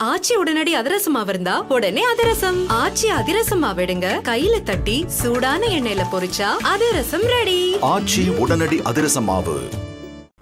ஆச்சி உடனடி அதிரசமா இருந்தா உடனே அதிரசம். ஆச்சி அதிரசமா விடுங்க. கையில தட்டி சூடான எண்ணெயில பொரிச்சா அதிரசம் ரெடி ஆச்சி உடனடி அதிரச மாவு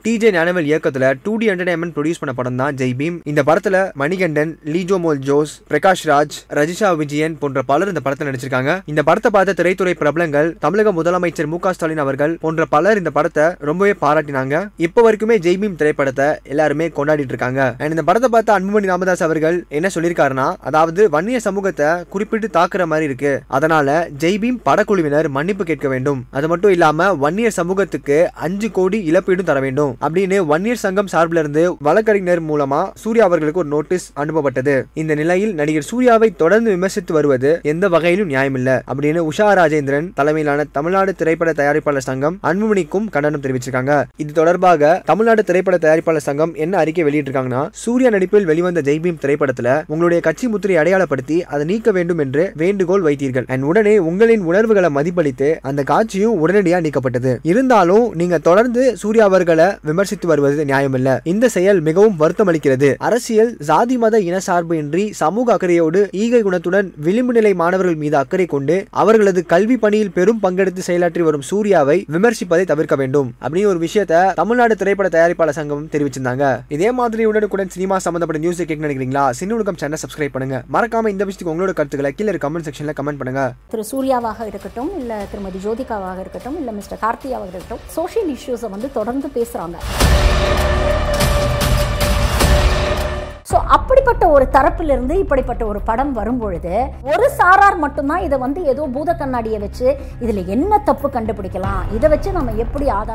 டிஜே ஞானவேல் இயக்கத்துல டூ டி என்டர்டைன்மெண்ட் ப்ரொடியூஸ் பண்ண படம் தான் ஜெய் பீம் இந்த படத்துல மணிகண்டன் லீஜோ மோல் ஜோஸ் பிரகாஷ் ராஜ் ரஜிஷா விஜயன் போன்ற பலர் இந்த படத்தில் நடிச்சிருக்காங்க. இந்த படத்தை பார்த்த திரைத்துறை பிரபலங்கள் தமிழக முதலமைச்சர் மு ஸ்டாலின் அவர்கள் போன்ற பலர் இந்த படத்தை ரொம்பவே பாராட்டினாங்க. இப்போ வரைக்குமே ஜெய் பீம் திரைப்படத்தை எல்லாருமே கொண்டாடிட்டு இருக்காங்க. அண்ட் இந்த படத்தை பார்த்த அன்புமணி ராமதாஸ் அவர்கள் என்ன சொல்லியிருக்காருன்னா அதாவது வன்னிய சமூகத்தை குறிப்பிட்டு தாக்குற மாதிரி இருக்கு. அதனால ஜெய் பீம் படக்குழுவினர் மன்னிப்பு கேட்க வேண்டும். அது மட்டும் இல்லாம வன்னியர் சமூகத்துக்கு அஞ்சு கோடி இழப்பீடும் தர வேண்டும். அப்படின்னு வன்னியர் சங்கம் சார்பில் இருந்து வழக்கறிஞர் மூலமா சூர்யா அவர்களுக்கு ஒரு நோட்டீஸ் அனுப்பப்பட்டது. இந்த நிலையில் நடிகர் சூர்யாவை தொடர்ந்து விமர்சித்து வருவது எந்த வகையிலும் நியாயமில்ல அப்படின்னு உஷா ராஜேந்திரன் தலைமையிலான தமிழ்நாடு திரைப்பட தயாரிப்பாளர் சங்கம் அன்புமணிக்கும் கண்டனம் தெரிவிச்சிருக்காங்க. இது தொடர்பாக தமிழ்நாடு திரைப்பட தயாரிப்பாளர் சங்கம் என்ன அறிக்கை வெளியிட்டிருக்காங்கன்னா சூர்யா நடிப்பில் வெளிவந்த ஜெய்பீம் திரைப்படத்துல உங்களுடைய கட்சி முத்திரை அடையாளப்படுத்தி அதை நீக்க வேண்டும் என்று வேண்டுகோள் வைத்தீர்கள். அண்ட் உடனே உங்களின் உணர்வுகளை மதிப்பளித்து அந்த காட்சியும் உடனடியாக நீக்கப்பட்டது. இருந்தாலும் நீங்க தொடர்ந்து சூர்யா அவர்களை விமர்சித்து வருவது நியாயமில்ல. இந்த செயல் மிகவும் வருத்தம் அளிக்கிறது அரசியல் சாதி மத இன சார்பு இன்றி சமூக அக்கறையோடு ஈகை குணத்துடன் விளிம்பு நிலை மாணவர்கள் மீது அக்கறை கொண்டு அவர்களது கல்வி பணியில் பெரும் பங்கெடுத்து செயலாற்றி வரும் சூர்யாவை விமர்சிப்பதை தவிர்க்க வேண்டும். அப்படின்னு ஒரு விஷயத்த தமிழ்நாடு திரைப்பட தயாரிப்பாளர் சங்கம் தெரிவிச்சிருந்தாங்க. இதே மாதிரி உடனுக்குடன் சினிமா சம்பந்தப்பட்ட நியூஸ் கேட்க நினைக்கிறீங்களா? சின்ன சேனல் சப்ஸ்கிரைப் பண்ணுங்க. மறக்காம இந்த விஷயத்துக்கு உங்களோட கருத்துக்களை கீழே கமெண்ட் செக்ஷன்ல கமெண்ட் பண்ணுங்க. திரு சூர்யாவாக இருக்கட்டும் இல்லை திருமதி ஜோதிகாவாக இருக்கட்டும் இல்லை மிஸ்டர் கார்த்தியாவாக இருக்கட்டும் சோஷியல் இஷ்யூஸை வந்து தொடர்ந்து பேசுகிறாங்க ஸோ அப்படிப்பட்ட ஒரு தரப்பிலிருந்து இப்படிப்பட்ட ஒரு படம் வரும்பொழுது ஒரு சாரார் மட்டும்தான் இதை வந்து ஏதோ பூத கண்ணாடியை வச்சு இதில் என்ன தப்பு கண்டுபிடிக்கலாம்? இதை வச்சு நம்ம எப்படி ஆதாயம்